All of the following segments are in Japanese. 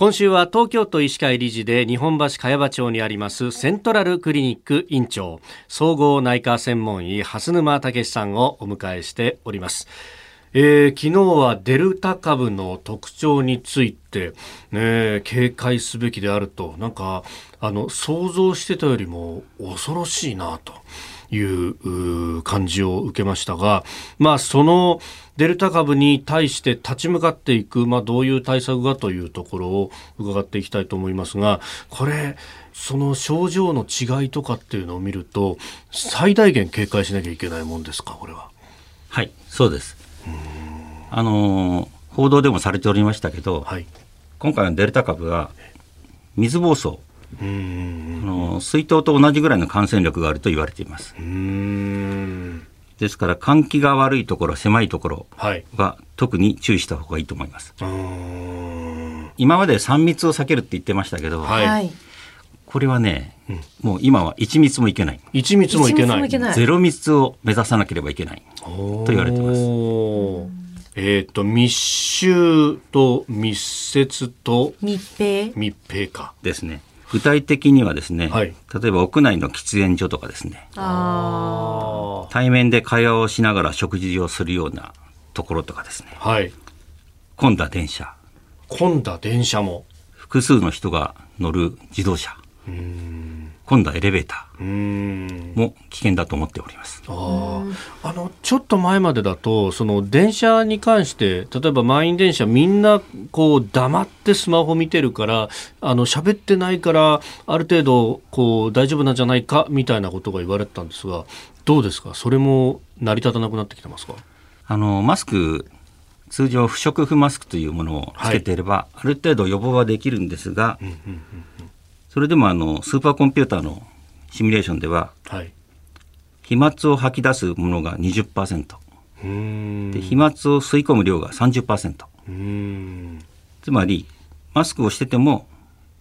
今週は東京都医師会理事で日本橋茅場町にありますセントラルクリニック院長総合内科専門医蓮沼武さんをお迎えしております。えー、昨日はデルタ株の特徴について、ね、警戒すべきであるとなんかあの想像してたよりも恐ろしいなと。いう感じを受けましたが、まあ、そのデルタ株に対して立ち向かっていく、まあ、どういう対策がというところを伺っていきたいと思いますがこれその症状の違いとかっていうのを見ると最大限警戒しなきゃいけないもんですかこれは？はいそうです。あの報道でもされておりましたけど、はい、今回のデルタ株は水疱瘡あの水筒と同じぐらいの感染力があると言われています。ですから換気が悪いところ狭いところは特に注意した方がいいと思います。今まで3密を避けるって言ってましたけど、はい、これはね、うん、もう今は1密もいけない。1密もいけない。ゼロ密を目指さなければいけないと言われています。えっ、ー、と密集と密接と密閉密閉かですね。具体的にはですね、はい、例えば屋内の喫煙所とかですね。対面で会話をしながら食事をするようなところとかですね、はい、混んだ電車。混んだ電車も。複数の人が乗る自動車混んだエレベーターも危険だと思っております。ああのちょっと前までだとその電車に関して例えば満員電車みんなこう黙ってスマホ見てるからあの喋ってないからある程度こう大丈夫なんじゃないかみたいなことが言われてたんですがどうですか？それも成り立たなくなってきてますか？あのマスク通常不織布マスクというものをつけていれば、はい、ある程度予防はできるんですが、うんうんうんそれでもあのスーパーコンピューターのシミュレーションでは、はい、飛沫を吐き出すものが20%で飛沫を吸い込む量が30%つまりマスクをしてても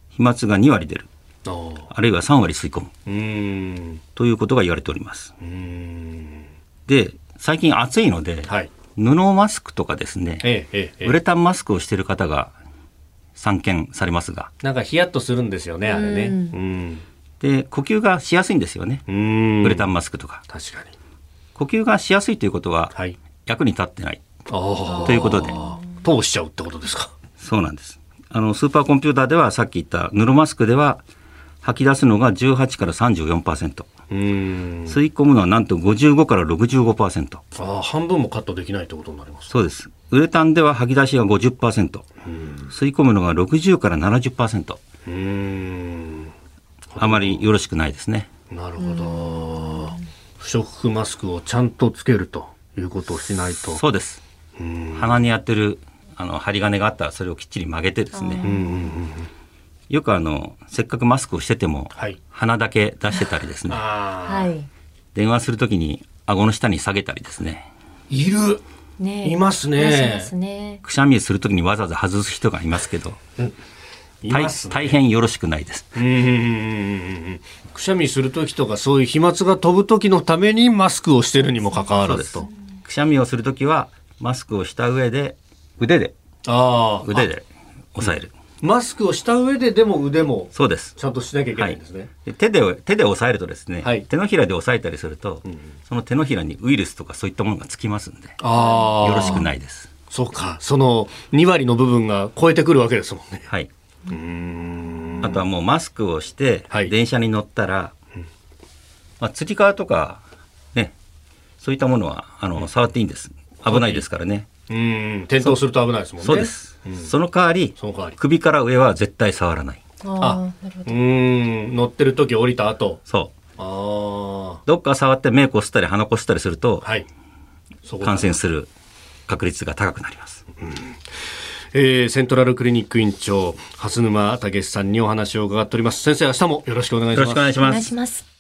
飛沫が2割出る。あるいは3割吸い込む。ということが言われております。で最近暑いので、はい、布マスクとかですね、えええ、ウレタンマスクをしている方が散見されますが。なんかヒヤッとするんですよねあれね、うん、で呼吸がしやすいんですよね。ウレタンマスクとか。確かに。呼吸がしやすいということは、はい、役に立ってない。ということで。通しちゃうってことですか。そうなんです。あのスーパーコンピューターではさっき言った布マスクでは吐き出すのが18から34%吸い込むのはなんと55から65%あ半分もカットできないってことになります。そうです。ウレタンでは吐き出しが50%吸い込むのが60から70%うん。あまりよろしくないですね。なるほど。不織布マスクをちゃんとつけるということをしないと。そうです。鼻にやってるあの針金があったらそれをきっちり曲げてですねよくあのせっかくマスクをしてても、はい、鼻だけ出してたりですね、はい、電話するときに顎の下に下げたりですね。いる、ね、いますね。ね。くしゃみするときにわざわざ外す人がいますけど、うん。大大変よろしくないです。くしゃみする時とかそういう飛沫が飛ぶ時のためにマスクをしてるにもかかわらず。と。くしゃみをする時はマスクをした上で腕であ腕で押さえる。マスクをした上ででも腕もそうです。ちゃんとしなきゃいけないんですね、はい、手で手で押さえるとですね、はい、手のひらで押さえたりすると、うん、その手のひらにウイルスとかそういったものがつきますんであよろしくないです。そうか。その2割の部分が超えてくるわけですもんね。はい。あとはもうマスクをして電車に乗ったら、はい、まあ、つり革とかねそういったものはあの、触っていいんです。危ないですからねうん転倒すると危ないですもんね。そうです、うん、その代わり首から上は絶対触らない。あうん。乗ってる時降りた後。そう。あどっか触って目こすったり鼻こすったりすると、はい、感染する確率が高くなります、うん。えー、セントラルクリニック院長蓮沼武さんにお話を伺っております。先生明日もよろしくお願いします。よろしくお願いします